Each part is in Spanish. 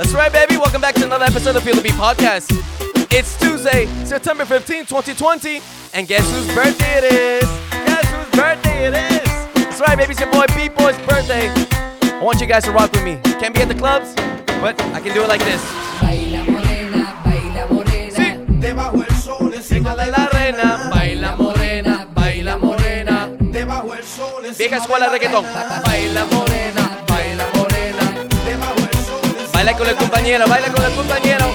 That's right, baby. Welcome back to another episode of Feel the Beat Podcast. It's Tuesday, September 15, 2020. And guess whose birthday it is? Guess whose birthday it is? That's right, baby. It's your boy Beat Boy's birthday. I want you guys to rock with me. Can't be at the clubs, but I can do it like this. Baila morena, baila morena. Sí. Debajo el sol encima de la arena. Baila morena, baila morena. Debajo el sol encima Vieja escuela de reggaetón. Baila morena, Baila con el compañero, baila con el compañero.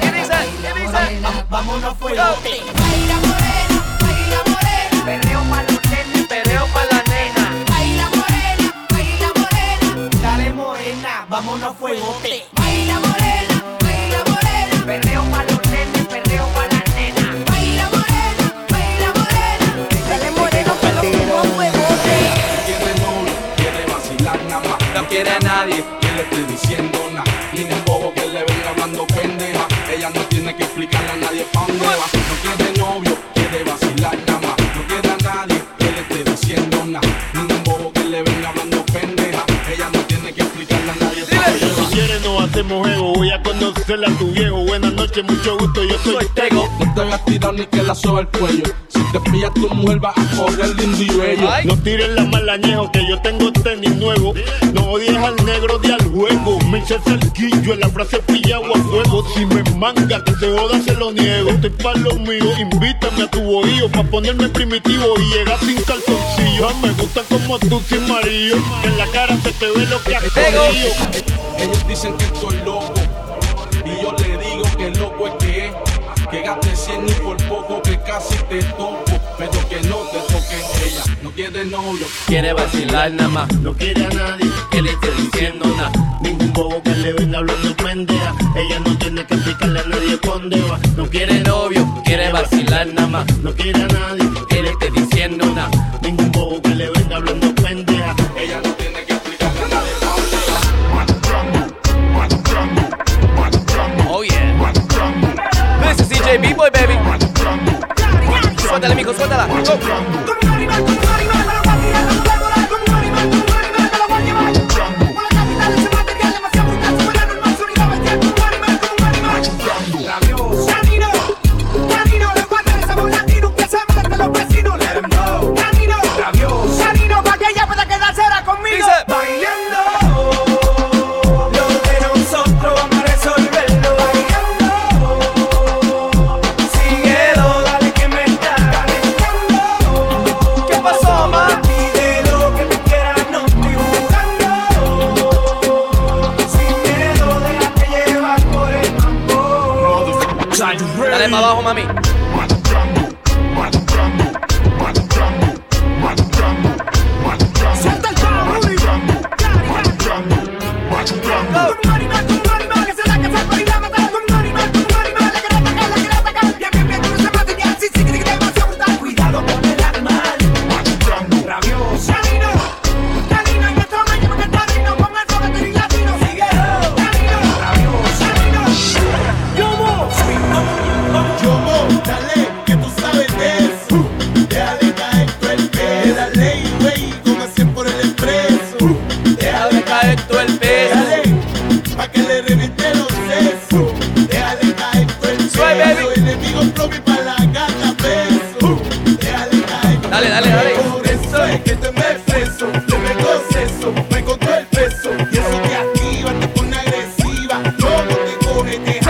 ¿Qué dice? ¿Qué dice? Vámonos fuego. Go. baila morena, baila morena. Perreo pa' los nenes, perreo pa' la nena. Baila morena, baila morena. Dale morena, vámonos fuego. Baila morena, baila morena. Perreo pa' los nenes, perreo pa' la nena. Baila morena, baila morena. Dale moreno que lo pongo a huevote. Quiere novio, quiere vacilar nada más. No quiere a nadie. Diciendo nada. Ni un bobo que le venga hablando pendeja. Ella no tiene que explicarle a nadie pa' dónde va. No quiere novio, quiere vacilar nada más. No quiere a nadie que le esté diciendo nada. Ni un bobo que le venga hablando pendeja. Ella no tiene que explicarle a nadie pa' dónde va. Si quieres no hacemos juego, voy a conocerla. Buenas noches, mucho gusto, yo soy Tego. No te hagas tirar ni que la soba el cuello. Si te pillas tu mujer a correr lindo y bello. No tires la malañejo que yo tengo tenis nuevo. No odies al negro de al juego. Me hice cerquillo en la frase pillado a fuego. Si me manga que se joda se lo niego. Estoy pa' lo mío, invítame a tu bohío pa' ponerme primitivo y llegar sin calzoncillo. Ah, Me gusta como tú sin marido. Que en la cara se te ve lo que has. Ellos dicen que estoy loco. Que gaste 100 y por poco que casi te toco. Pero que no te toque ella. No quiere novio. Quiere vacilar nada más. No quiere a nadie que le esté diciendo nada. Ningún bobo que le venga hablando pendeja. Ella no tiene que explicarle a nadie dónde va. No Quiere novio, quiere vacilar nada más. no quiere a nadie Que le ブランド。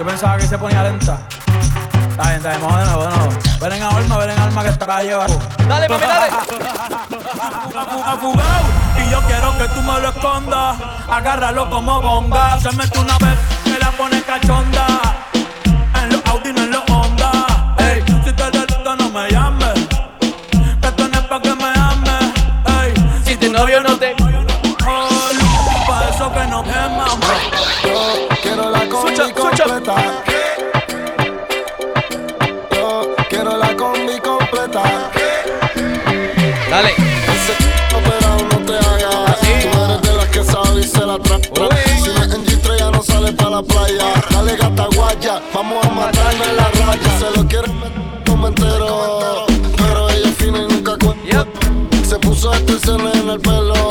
Yo pensaba que se ponía lenta. Está bien, de nuevo, de nuevo. Ven en alma, ven en alma que está llevando. Dale, papi, dale. Y yo quiero que tú me lo escondas. Agárralo como bomba. Se mete una vez, me la pone cachonda. En los Audi, no en los Honda. Ey, si te delito, no me llames. Que tú no es pa' que me ames. Ey, si tu novio no te. Oh, para eso que no quema combi completa. Yo quiero la combi completa. Dale. Ese operado no te haga. Tú eres de las que sabe y se la trae. Si no en G3 no sale para la playa. Dale gata guaya, vamos a matarme en la raya. Se lo quieren meter entero. Pero ella es fina y nunca cuenta. Se puso este en el pelo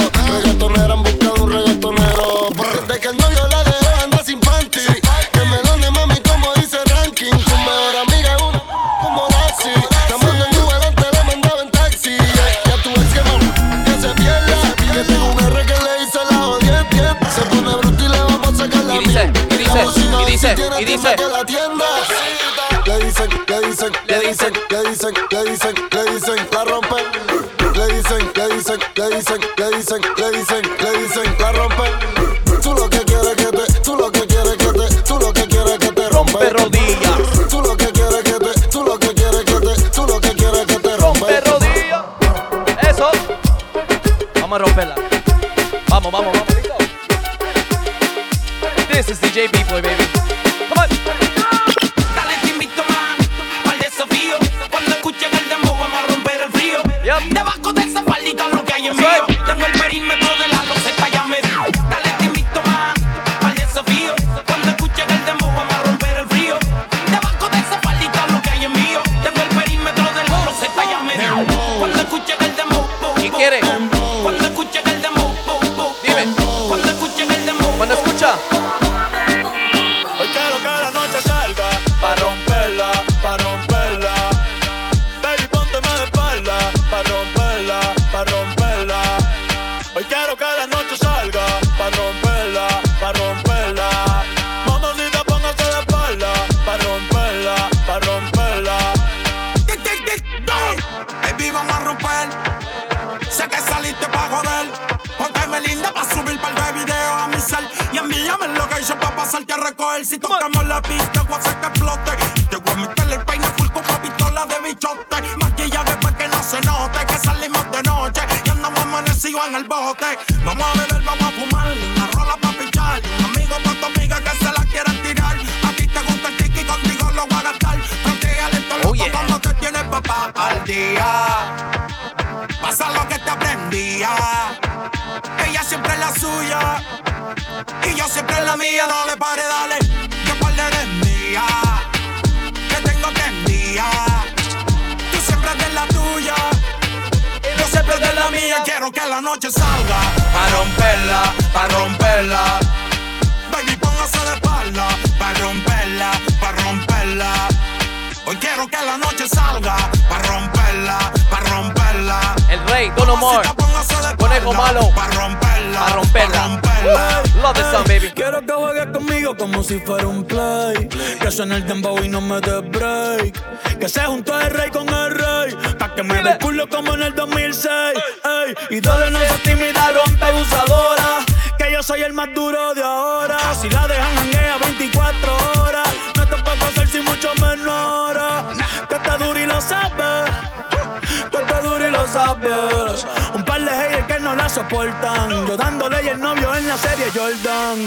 Un par de haters que no la soportan. Yo dándole y el novio en la serie Jordan.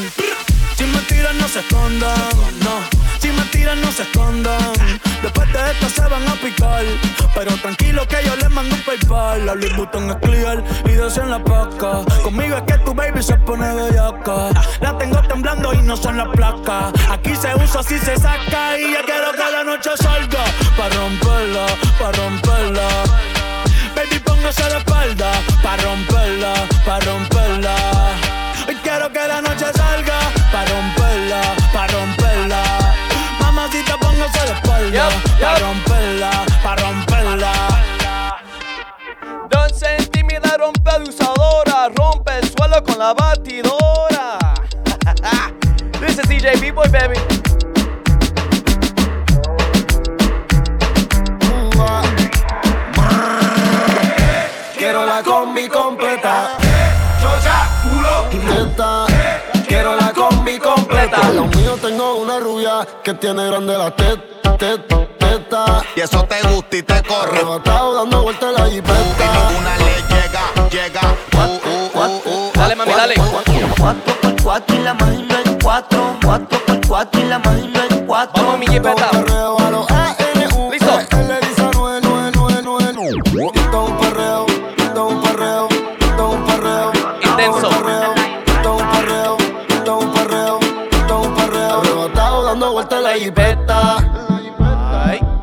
Si me tiran, no se escondan. No. Si me tiran, no se escondan. Después de esto se van a picar. Pero tranquilo que yo les mando un PayPal. La Louis Vuitton es clear y dos en la paca. Conmigo es que tu baby se pone bellaca. La tengo temblando y no son las placas. Aquí se usa, así se saca. Y ya quiero que la noche salga. Pa' romperla, pa' romperla. Baby, póngase de espalda Pa' romperla, pa' romperla. Hoy quiero que la noche salga Pa' romperla, pa' romperla. Mamacita, póngase de espalda Pa' romperla, pa' romperla. Don se intimida, rompe abusadora, rompe el suelo con la batidora. This is DJ B-Boy, baby. La combi completa. Chocha, culo, Teta. Quiero la combi completa. Lo mío tengo una rubia que tiene grande la teta. Teta. Teta. Y eso te gusta y te corre. Arrebatado dando vueltas la Y jipeta. ninguna le llega, llega. Uh, uh, uh, uh. Dale, mami, dale. 4 por 4 y la imagino en 4. 4 por 4 y la imagino en 4. Vamos, mi jipeta. La jipeta.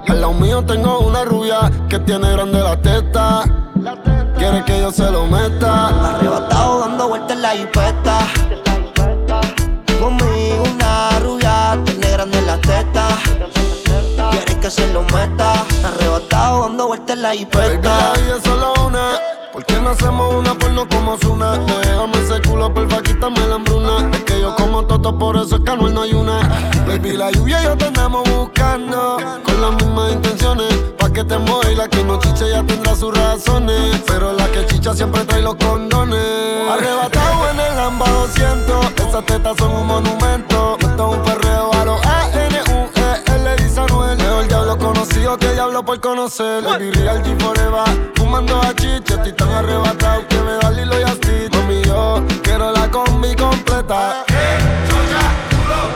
Al lado mío tengo una rubia que tiene grande la teta. Quiere que yo se lo meta. Arrebatado dando vueltas en la jipeta. Conmigo una rubia, tiene grande la teta. Quiere que se lo meta. Arrebatado dando vueltas en la jipeta. solo una. ¿Por qué no hacemos una porno como Zuna? Déjame ese culo, porfa, quítame la hambruna. Es que yo como toto, por eso es que no hay una. Baby, la lluvia y yo te buscando. Con las mismas intenciones. Pa' que te mueva la que no chicha ya tendrá sus razones. Pero la que chicha siempre trae los condones. Arrebatado en el Lamba 200. Esas tetas son un monumento. Esto es un perreo a los conocido que diablo por conocer. Baby, real G forever. Fumando a chicha, estoy tan arrebatado que me da Lilo y Asti. Mami, yo quiero la combi completa.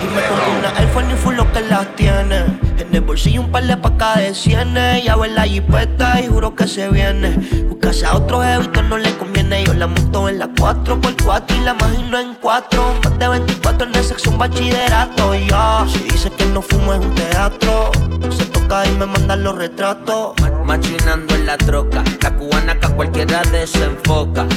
Y me compré una iPhone y full lo que las tiene. En el bolsillo un par de pacas de cienes. Ya ve la jipeta y juro que se viene. Buscarse a otro jevito no le conviene. Yo la monto en la 4x4 y la imagino en 4. Más de 24 en el sexo un bachillerato. Ya, si dice que no fumo es un teatro. Se toca y me mandan los retratos. Machinando en la troca, la cubana que a cualquiera desenfoca.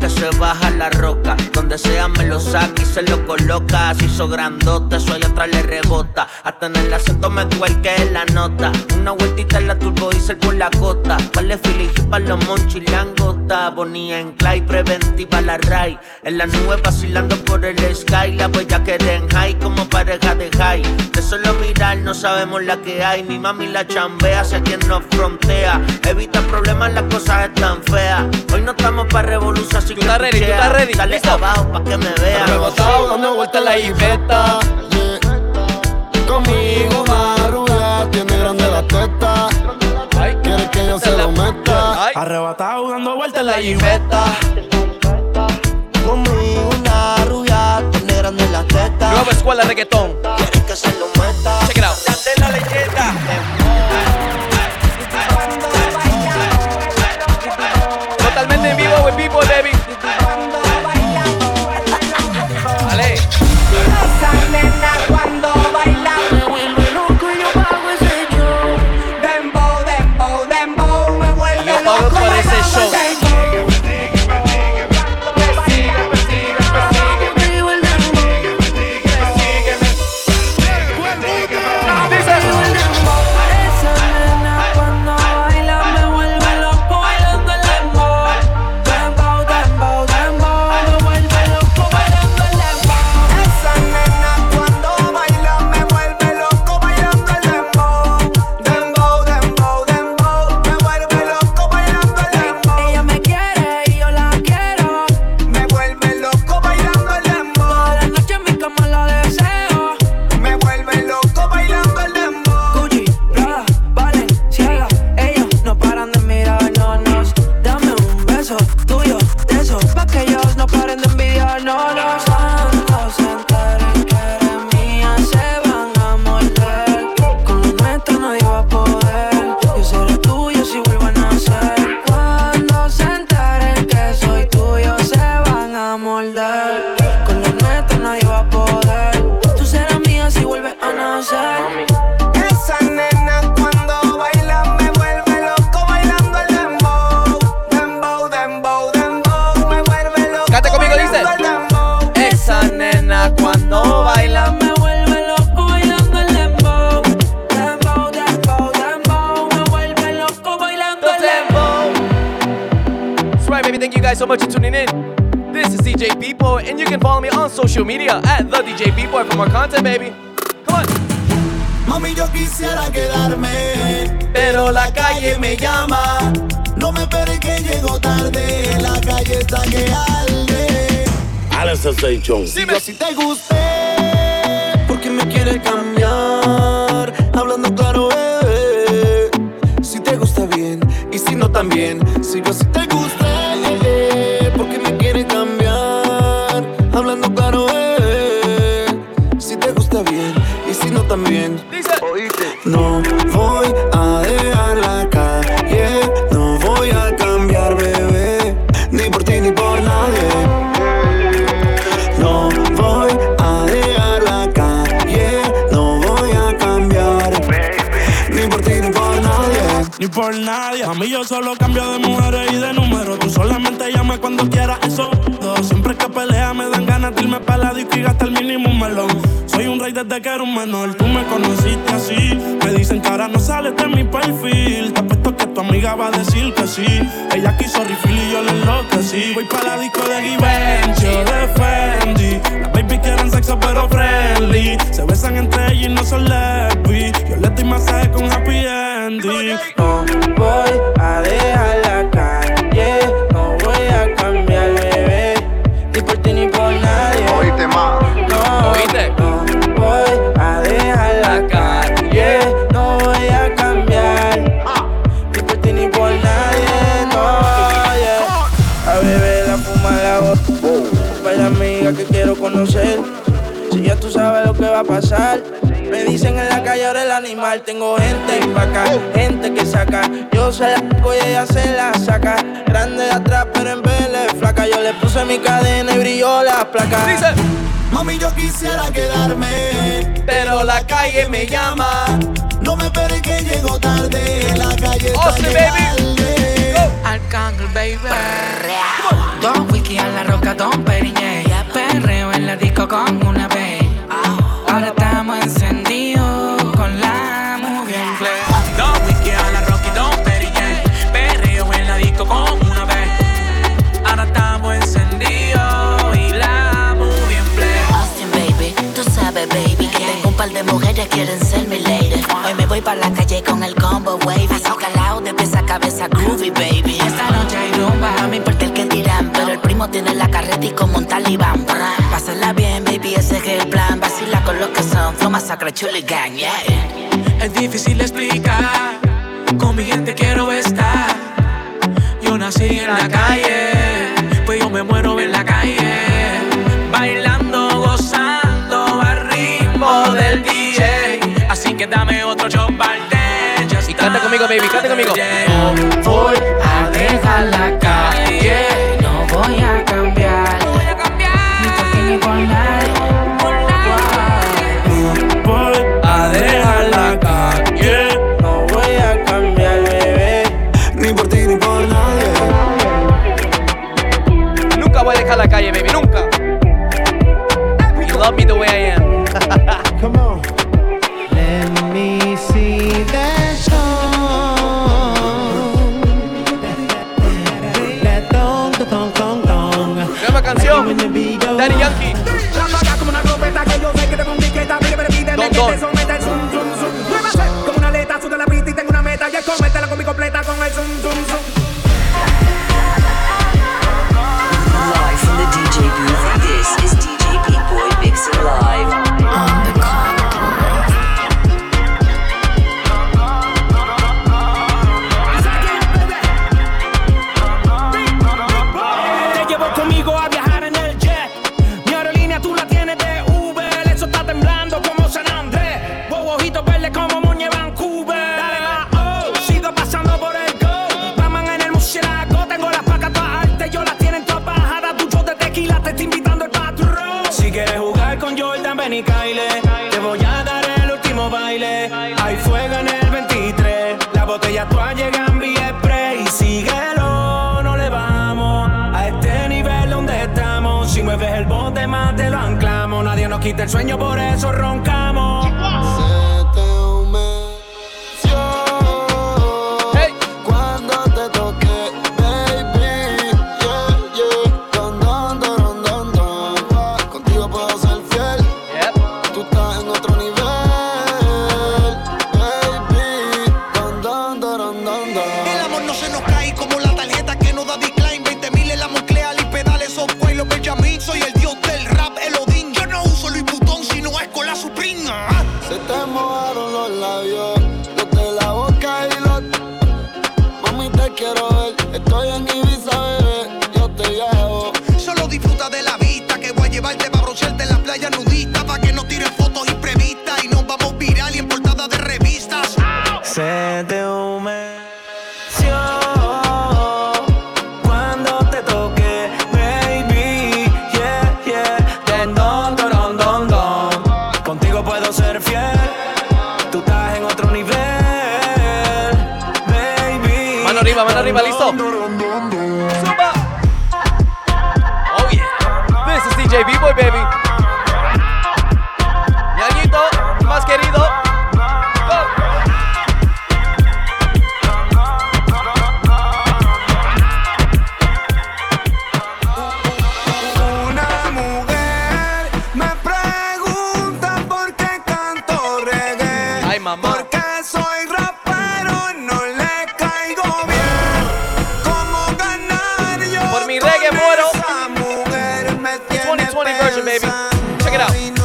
Que se baja la roca. Donde sea me lo saca y se lo coloca. Así hizo grandote, allá atrás le rebota. Hasta en el acento me que en la nota. Una vueltita en la turbo diesel por la cota. Vale fili para los monchis y langota. Bonía en clay, preventiva la ray. En la nube vacilando por el sky. La huella que en high como pareja de high. De solo mirar no sabemos la que hay. Mi mami la chambea, sé quien nos frontea. Evita problemas, las cosas están feas. Hoy no estamos para así tú estás ready, tú estás ready, dale abajo pa' que me veas. Dando vueltas la ibeta. Yeah. Conmigo madruga, tiene grande la teta. Quieres que yo se lo meta. Arrebatado dando vueltas la ibeta. Conmigo una rubia, tiene grande la teta. Nueva escuela reggaetón. Quieres que se lo meta. Check it out. La leyenda. hablando claro, eh, eh, eh. Si te gusta bien, y si no también, si yo desde que era un menor. Tú me conociste así. Me dicen que ahora no sales de mi perfil. Te apuesto que tu amiga va a decir que sí. Ella quiso rifle y yo le enloquecí. Voy para la disco de Givenchy de Fendi. Las baby quieren sexo pero friendly. Se besan entre ellas y no son lesbi. Yo le doy masaje con happy ending. animal. Tengo gente bacán, gente que saca. Yo se la saco y ella se la saca. Grande de atrás, pero en vez de flaca. Yo le puse mi cadena y brilló la placa. Dice. Mami, yo quisiera quedarme, pero la calle me llama. No me esperes que llego tarde, la calle está Austin, baby. Arcángel, baby. Don Wiki en la roca, don mujeres quieren ser mi lady. Hoy me voy para la calle con el combo wave. Paso de pieza a cabeza, groovy baby. Esta noche hay rumba, no me importa el que dirán, Pero el primo tiene la carreta y como un talibán. Pásala bien, baby, ese es el plan. Vacila con lo que son, flow masacre, chuligan, yeah. Es difícil explicar, con mi gente quiero estar. Yo nací en la calle, pues yo me muero en la Y canta conmigo, baby, canta conmigo. Te voy a dar el último baile. Hay fuego en el 23. La botella toda llegan vía spray. Y síguelo, no le vamos. A este nivel donde estamos. Si mueves el bote más te lo anclamos. Nadie nos quita el sueño, por eso roncamos. 2020 version, baby. Check it out.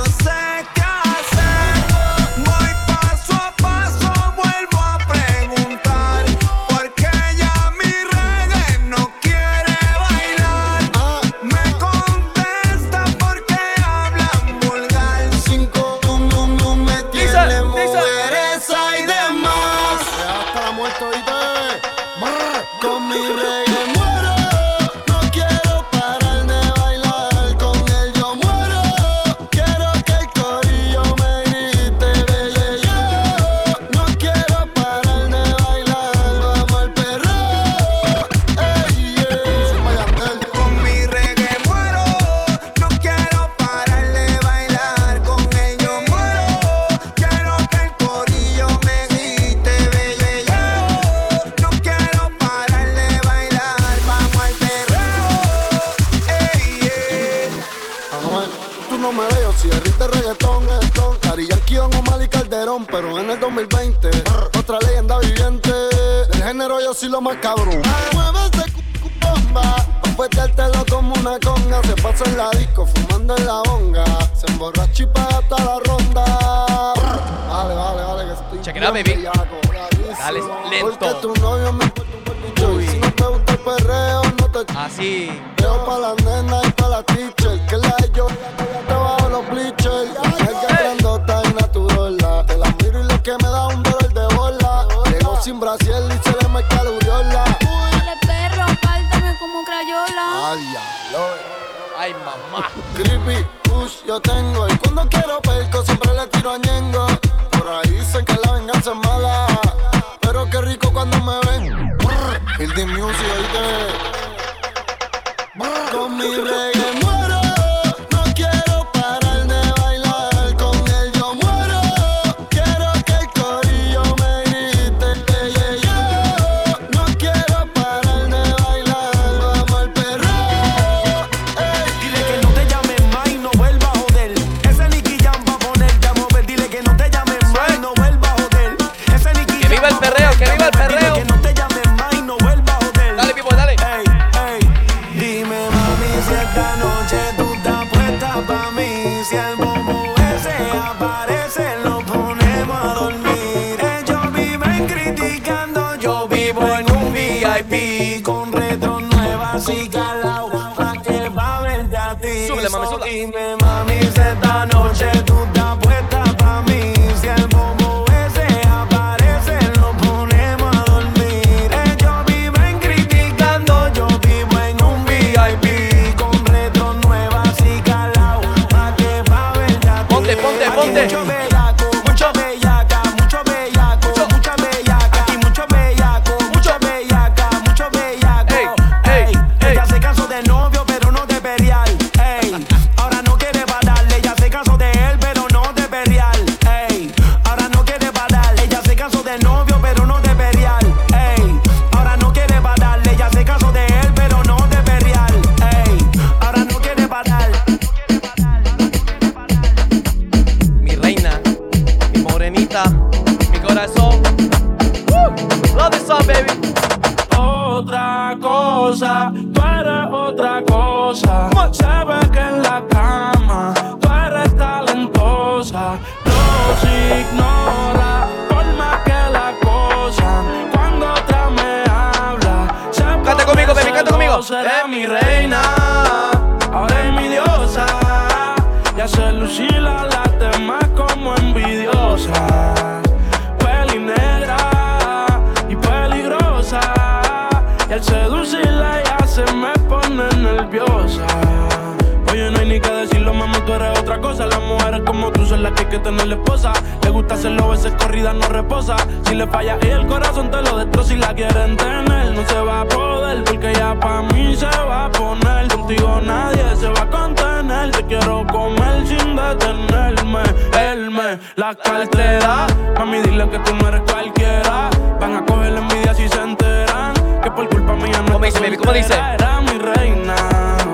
que tener la esposa. Le gusta hacerlo, veces corrida no reposa. Si le falla y el corazón te lo destroza y la quieren tener, no se va a poder porque ya pa' mí se va a poner. Contigo nadie se va a contener. Te quiero comer sin detenerme. Él me la cartera. Mami, dile que tú no eres cualquiera. Van a coger la envidia si se enteran. Que por culpa mía no ¿Cómo dice, baby? ¿Cómo dice? Era mi reina.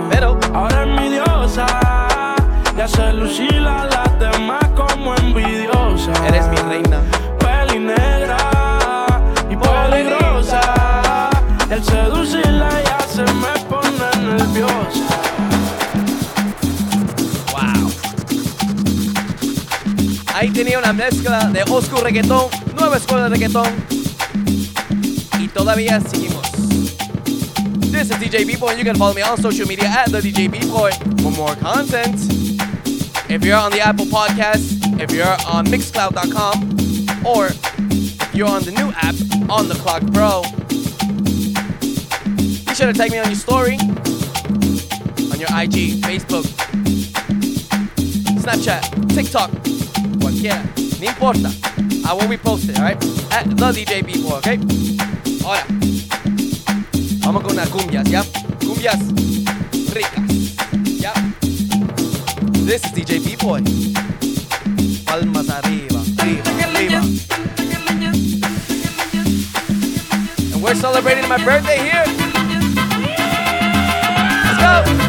Pero ahora es mi diosa. Ya se lucila la como envidiosa. Eres mi reina. Peli negra y peligrosa. El seducirla ya se me pone nerviosa. Wow. Ahí tenía una mezcla de oscuro reggaetón, nueva escuela de reggaetón. Y todavía seguimos. This is DJ B-Boy. You can follow me on social media at the DJ B-Boy for more content. If you're on the Apple Podcast, if you're on Mixcloud.com or you're on the new app, On the Clock Pro, be sure to tag me on your story, on your IG, Facebook, Snapchat, TikTok, cualquiera, no importa. I will be posted. alright? At the DJ People, okay? Ahora, vamos con unas cumbias, ¿ya? Cumbias ricas, ¿ya? This is DJ B-Boy palmas arriba, arriba. And we're celebrating my birthday here. Let's go.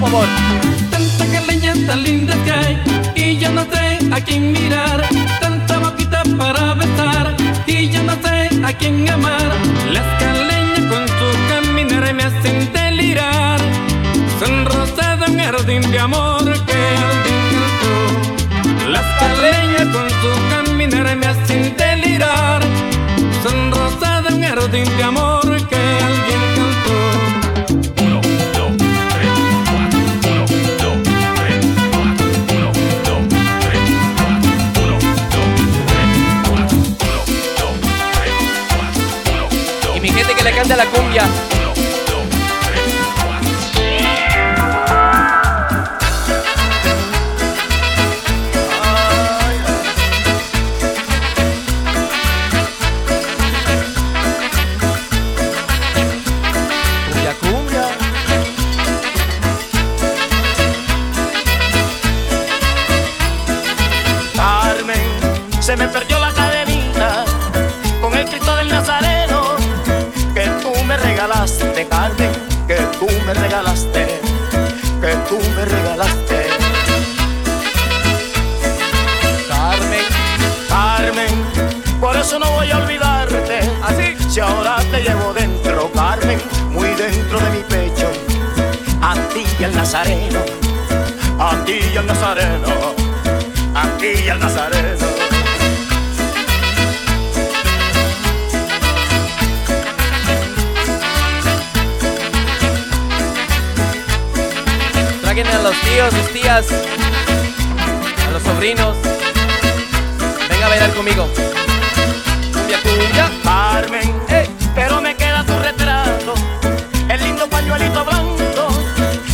Tanta caleña tan linda que hay y yo no sé a quién mirar. Tanta boquita para besar y yo no sé a quién amar. Las caleñas con su caminar me hacen delirar. Son rosas de un jardín de amor que jardín tú. Las caleñas con su caminar me hacen delirar. Son rosas de un jardín de amor que alguien cantó. Que le canta la. Cumbia, voy a olvidarte. Así, si ahora te llevo dentro, Carmen, muy dentro de mi pecho, a ti y al Nazareno, a ti y al Nazareno, a ti y al Nazareno. Traigan a los tíos, sus tías, a los sobrinos. Venga a bailar conmigo. Cumbia, cumbia. Carmen, pero me queda tu retrato, el lindo pañuelito blanco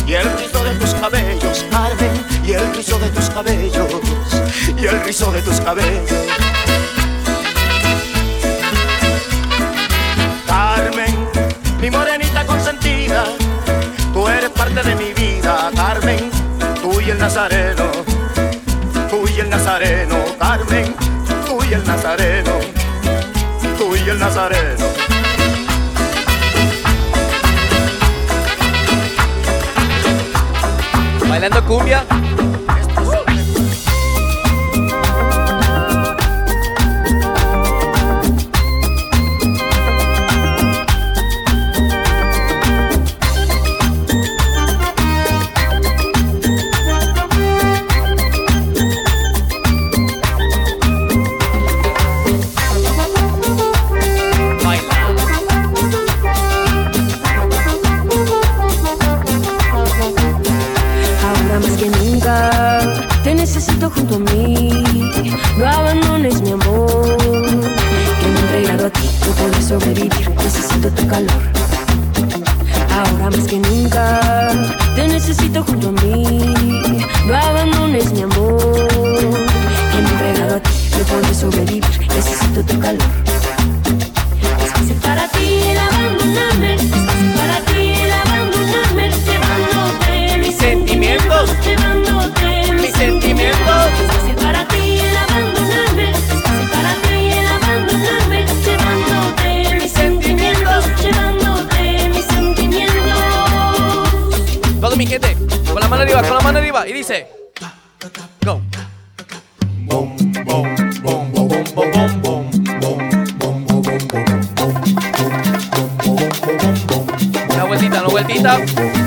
y el rizo de tus cabellos, Carmen, y el rizo de tus cabellos, y el rizo de tus cabellos. Carmen, mi morenita consentida, tú eres parte de mi vida, Carmen, tú y el Nazareno, tú y el Nazareno, Carmen, y el Nazareno el Nazareno. Bailando cumbia. Una vueltita, una vueltita.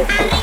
Ready?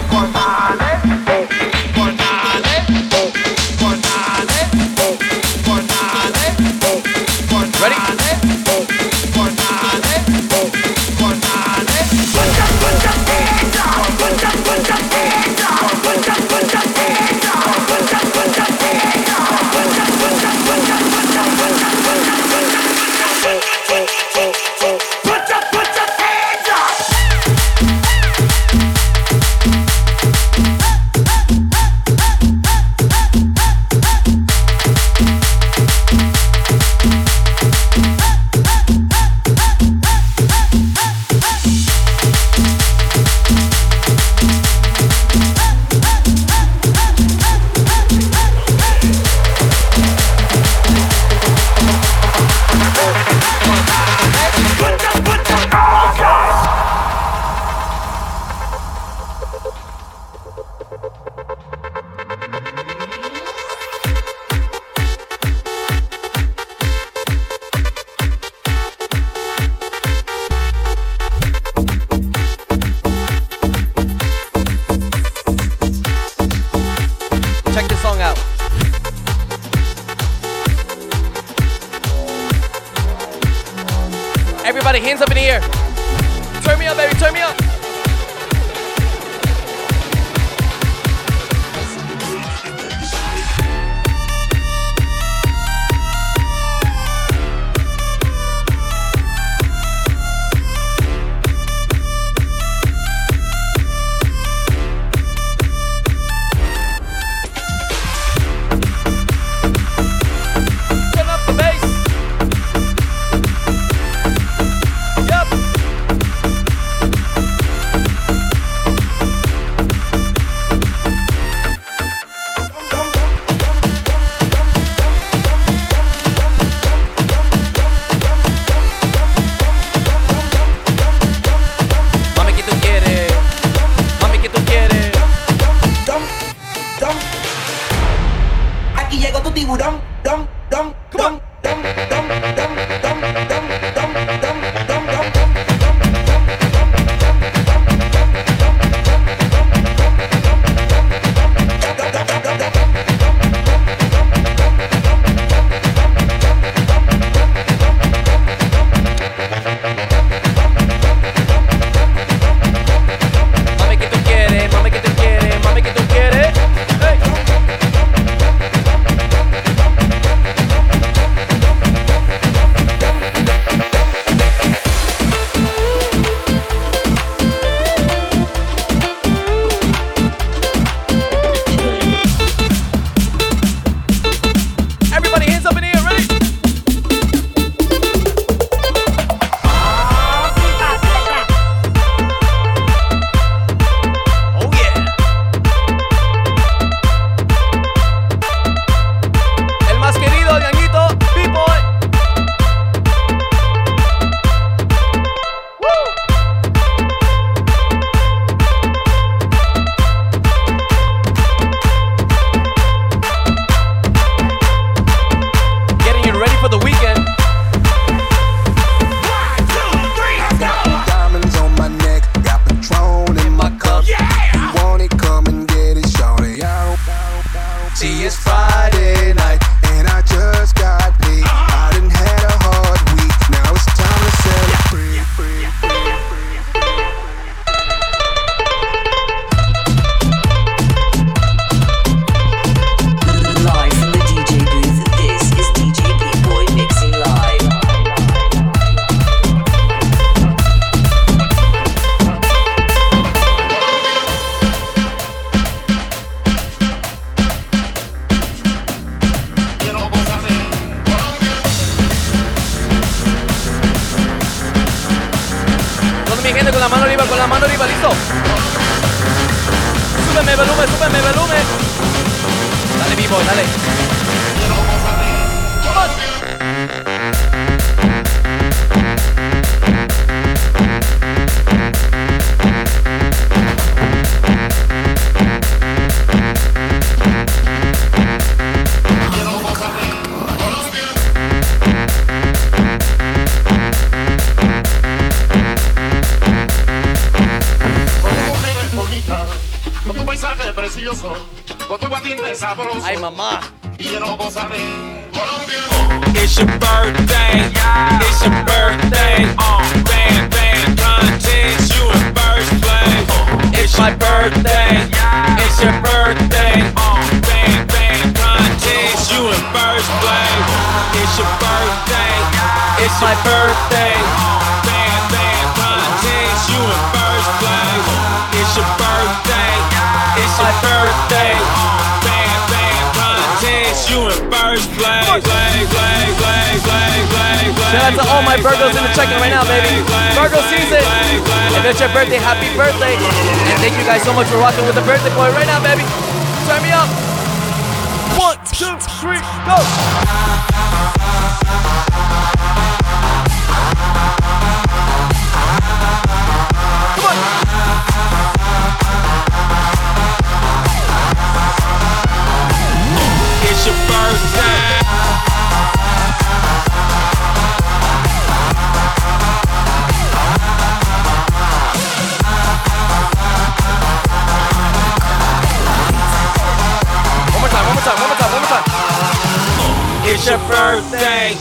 Your birthday.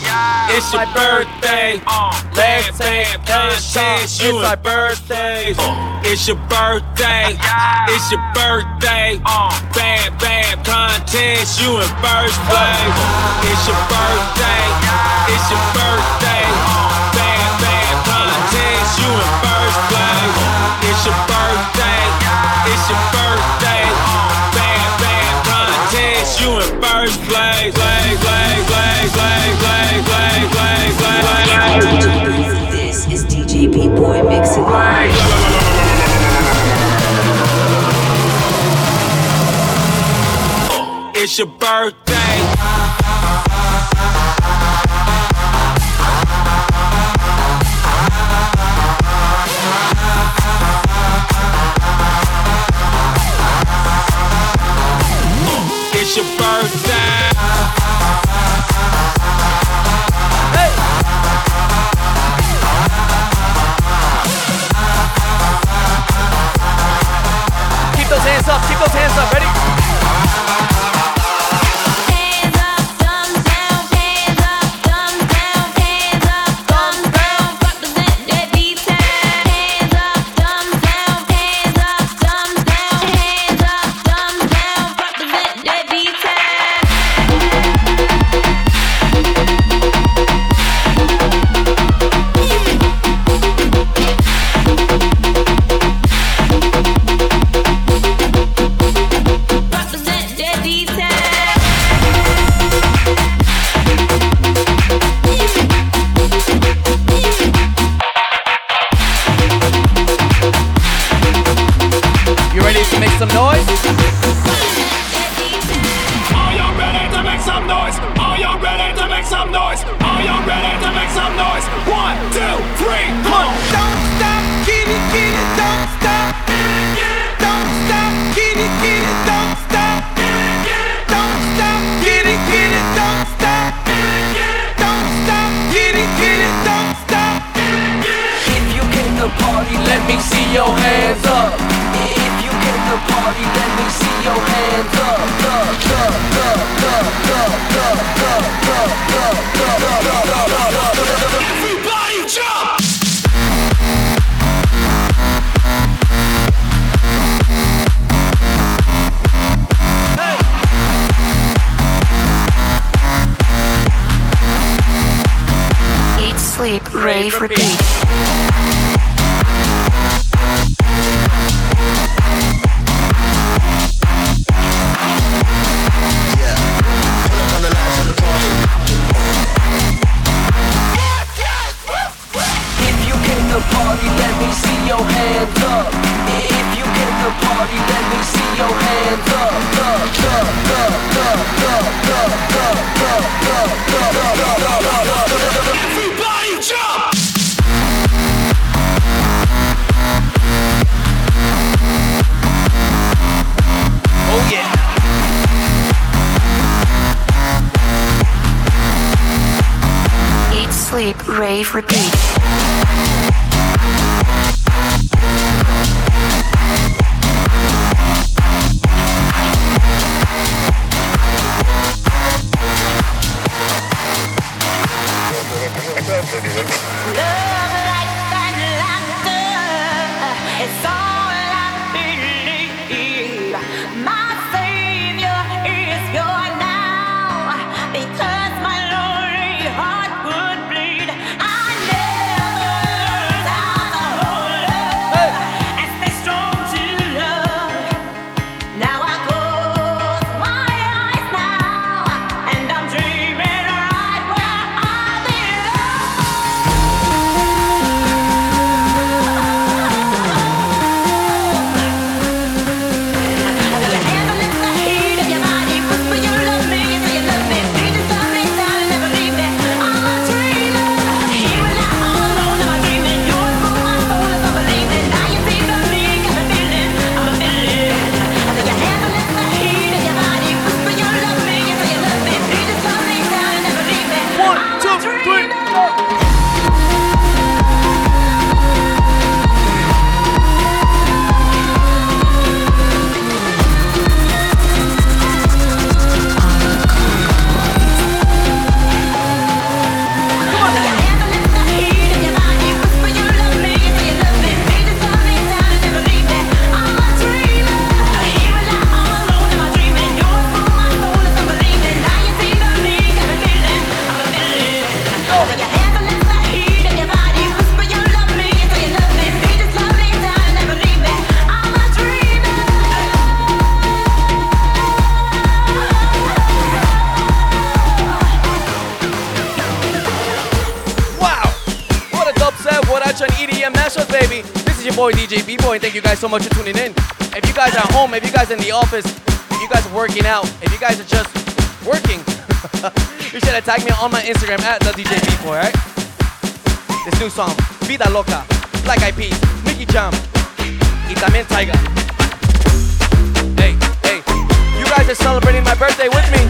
It's your birthday. Let's take contest. You my birthday. It's your birthday. It's your birthday. Bam bam contest. You in first place. It's your birthday. It's your birthday. Bam bam contest. You in first place. It's your birthday. It's your birthday. Play play. This is DJ B Boy mixing. It's your birthday. It's your birthday. Hey. Keep those hands up, keep those hands up. Ready? Ready to make some noise? Are you ready to make some noise? Are you ready to make some noise? Are you ready to make some noise? One, two, three, come! Don't stop, get it, get it, don't stop. Don't stop, get it, get it, don't stop. Don't stop, get it, get it, don't stop. Don't stop, get it, get it, don't stop. If you came to party, let me see your hands up. Party, let me see your hands up. Everybody jump! Eat, sleep, rave, repeat. Wave Repeat. point, thank you guys so much for tuning in. If you guys are at home, if you guys are in the office, if you guys are working out, if you guys are just working, you should tag me on my Instagram at the DJ People, Right? This new song, Vida Loca, Black Eyed Peas, Mickey Jam, y también Tiger. Hey, hey, you guys are celebrating my birthday with me.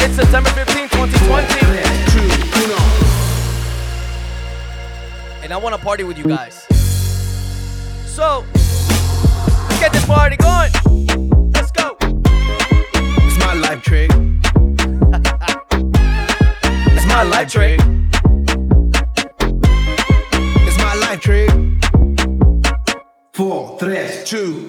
It's September 15, 2020. And I want to party with you guys. trick. It's my life trick. Four, three, two.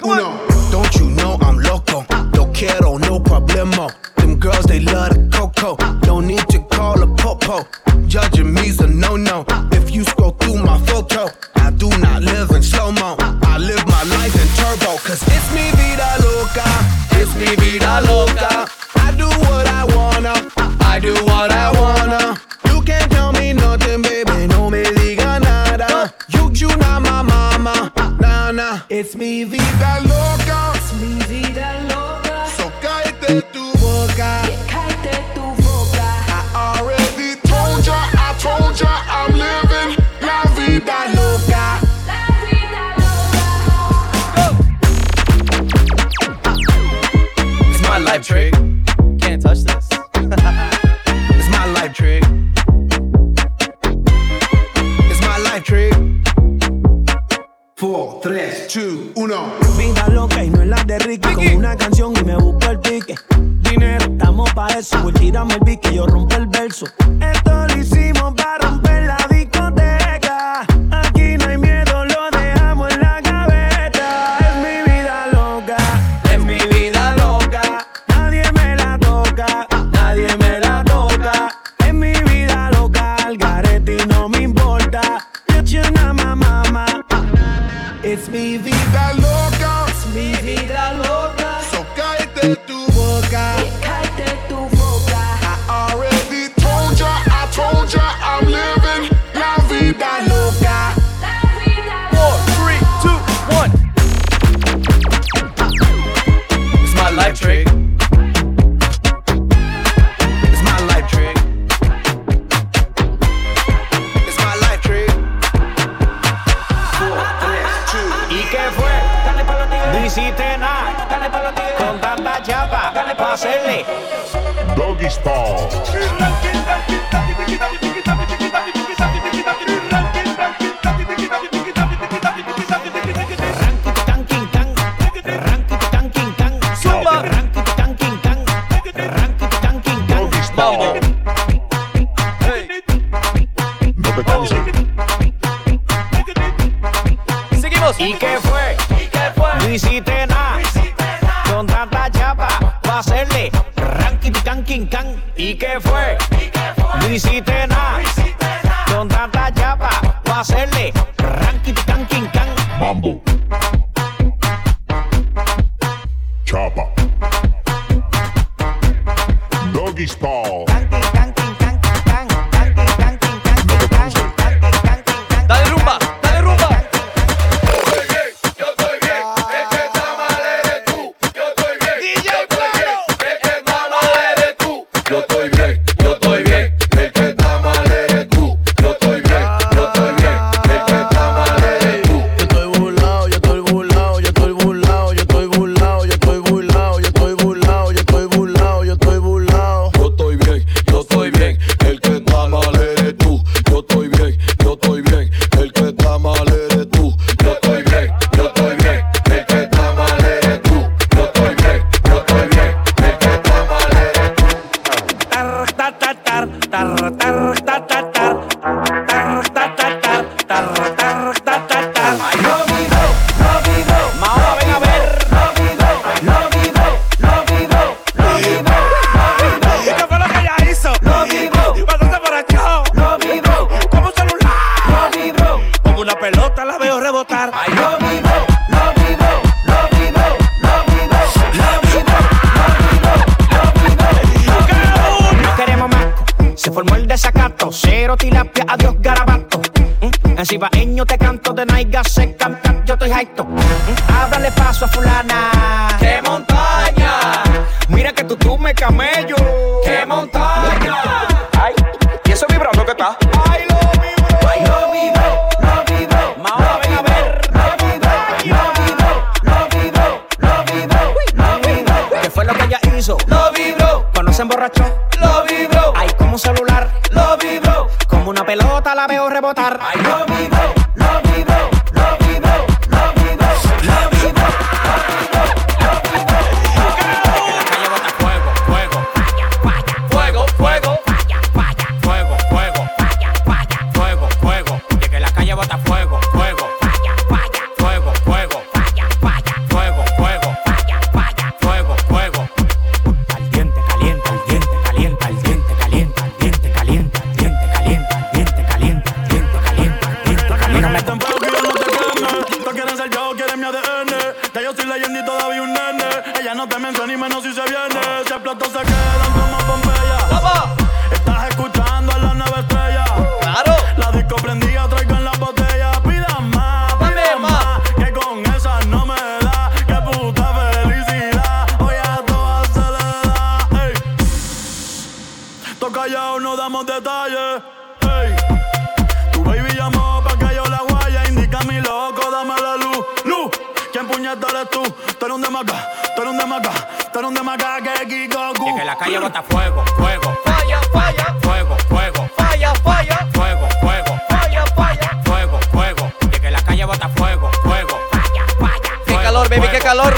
tú eres un demaga, tú un demaga, tú un demaga que Kiko Gu. que la calle bota fuego, fuego. Falla, falla. Fuego, fuego. Falla, falla. Fuego, fuego. Falla, falla. Fuego, fuego. De que la calle bota fuego, fuego. Falla, falla. Qué calor, baby, qué calor.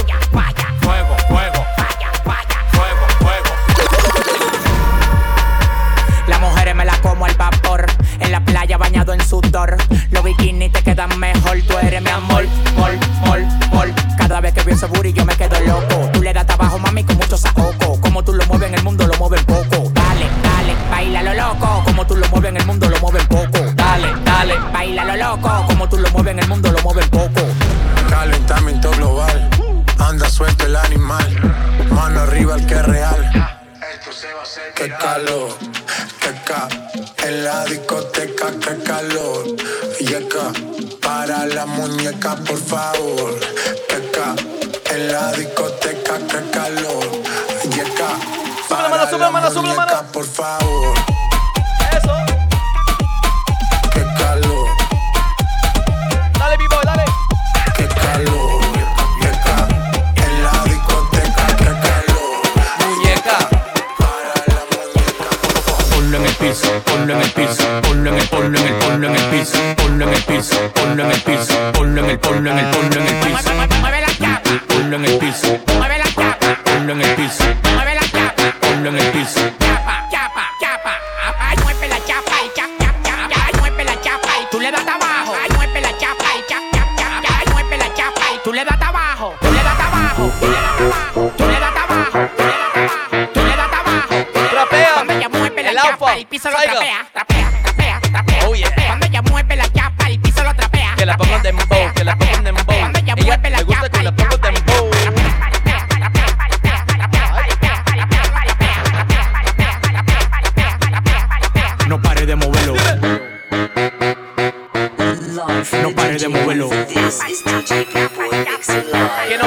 Fuego, fuego. Falla, falla. Fuego, fuego. Las mujeres me la como al vapor. En la playa bañado en sudor. Los bikinis te quedan mejor. Tú eres mi amor que bien seguro y yo me quedo loco. Tú le das trabajo, mami, con mucho saoco. Como tú lo mueves en el mundo, lo mueven poco. Dale, dale, baila lo loco. Como tú lo mueves en el mundo, lo mueven poco. Dale, dale, baila lo loco. Como tú lo mueves en el mundo, lo mueven poco. Calentamiento global. Anda suelto el animal. Mano arriba el que es real. Qué calor, qué ca, en la discoteca, qué calor, y para la muñeca, por favor, la discoteca, que calor. Sube la mano, sube la mano, sube la mano. Por favor. Eso. Calor. Dale, dale. Qué calor. Yeca, en la discoteca. Muñeca. Para la por favor. Ponlo en el piso, ponlo en el piso, ponlo en el, ponlo en el, ponlo en el piso, ponlo en el piso, ponlo en el piso, ponlo en el, ponlo en el.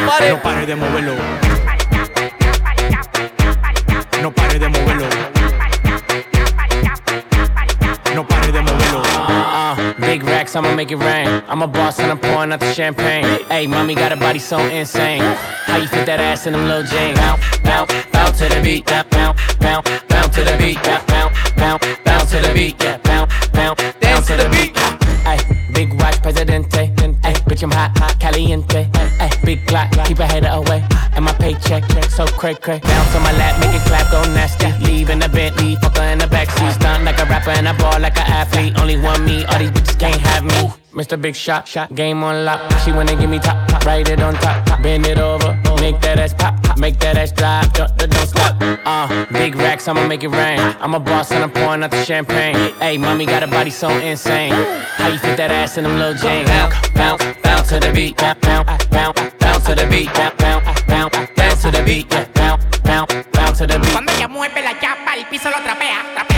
Pare. No pare de moverlo. No pare de moverlo. No pare de moverlo. Uh, big racks, I'ma make it rain. I'm a boss and I'm pouring out the champagne. Hey, mommy got a body so insane. How you fit that ass in them little jeans? Bounce, bounce, bounce to the beat. Bounce, bounce, bounce, bounce to the beat. Bounce, bounce, bounce, bounce to the beat. Yeah, bounce, bounce, bounce to the beat. Hey, big watch, presidente. Bitch, I'm hot, hot, caliente. Hey, big Glock, keep a hater away. And my paycheck, so cray cray. Bounce on my lap, make it clap, go nasty. Leave in the Bentley, fucker in the backseat. Stunt like a rapper and I ball like an athlete. Only one me, all these bitches can't have me. Mr. Big Shot, shot, game on lock. She wanna give me top, top, write it on top, top, bend it over, make that ass pop, pop, make that ass drop, don't, don't don't stop. Uh, big racks, I'ma make it rain. I'm a boss and I'm pouring out the champagne. Hey, mommy got a body so insane. How you fit that ass in them little jeans? Bounce, bounce, bounce to the beat, bounce, bounce, bounce, bounce to the beat, bounce, bounce, bounce, bounce to the beat, yeah, bounce, bounce, bounce to the beat. Cuando ella mueve la chapa, el piso lo trapea, trapea, trapea,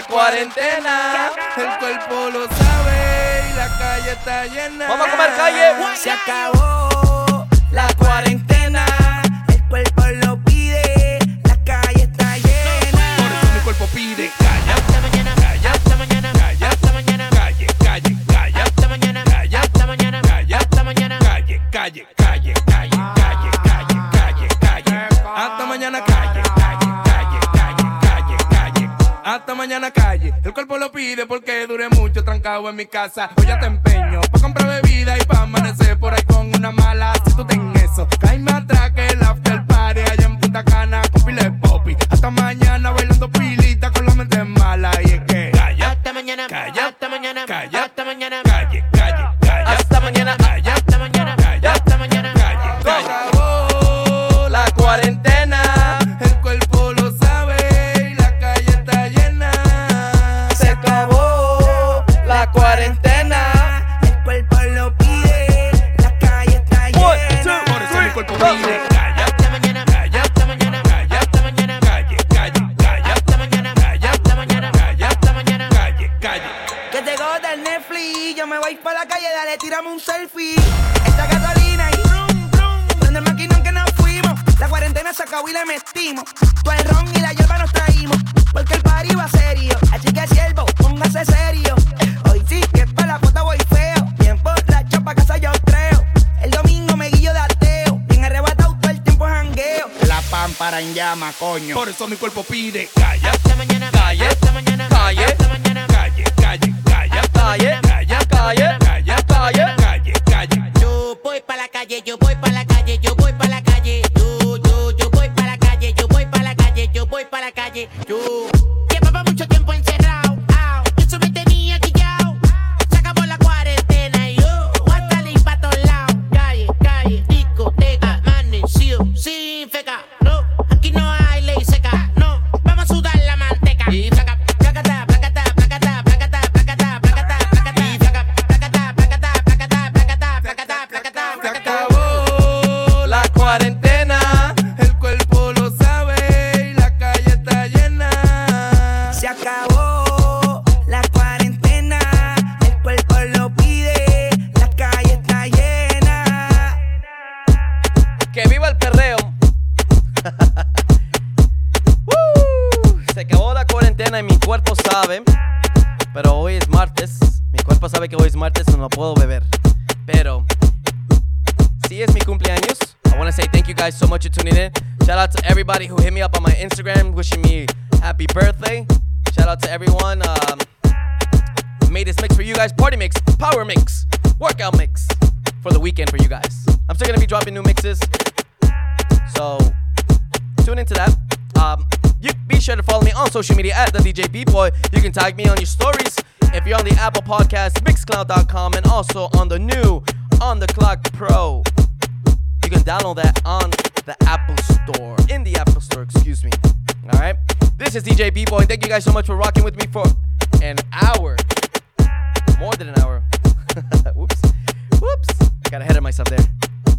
La cuarentena. El cuerpo lo sabe y la calle está llena. Vamos a comer calle. Se acabó Hasta mañana calle. El cuerpo lo pide porque dure mucho trancado en mi casa. Hoy ya te empeño pa' comprar bebida y pa' amanecer por ahí con una mala. Si tú ten eso, caíme atrás que el after party allá en Punta Cana con pile popi. Hasta mañana bailando pilita con la mente mala. Y es que calle, Hasta mañana, Calle. Por eso mi cuerpo pide calle, cuerpo sabe. Pero hoy es martes. Mi cuerpo sabe que hoy es martes y no puedo beber. Pero si es mi cumpleaños. I want to say thank you guys so much for tuning in. Shout out to everybody who hit me up on my Instagram wishing me happy birthday. Shout out to everyone. Um, made this mix for you guys. Party mix, power mix, workout mix for the weekend for you guys. I'm still gonna be dropping new mixes. So tune into that. Um, you be sure to follow me on social media at the DJ B Boy. You can tag me on your stories if you're on the Apple Podcast, Mixcloud.com, and also on the new On the Clock Pro. You can download that on the Apple Store. In the Apple Store, excuse me. All right. This is DJ B Boy. Thank you guys so much for rocking with me for an hour. More than an hour. Whoops. Whoops. I got ahead of myself there.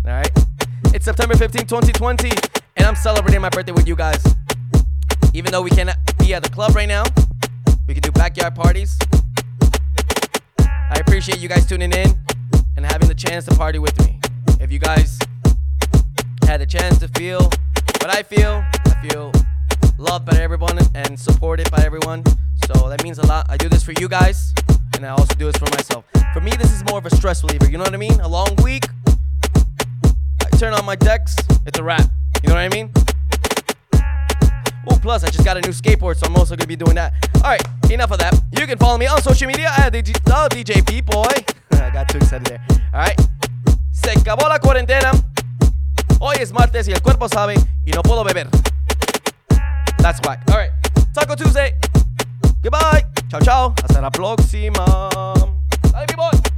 All right. It's September 15, 2020, and I'm celebrating my birthday with you guys. Even though we cannot be at the club right now, we can do backyard parties. I appreciate you guys tuning in and having the chance to party with me. If you guys had the chance to feel what I feel, I feel loved by everyone and supported by everyone. So that means a lot. I do this for you guys, and I also do this for myself. For me, this is more of a stress reliever. You know what I mean? A long week. I turn on my decks. It's a wrap. You know what I mean? Oh, plus I just got a new skateboard, so I'm also gonna be doing that. All right, enough of that. You can follow me on social media at DJ, the DJ P Boy. I got too excited there. All right, se acabó la cuarentena. Hoy es martes y el cuerpo sabe y no puedo beber. That's whack. All right, Taco Tuesday. Goodbye. Chao, chao. Hasta la próxima. Dale, mi boy.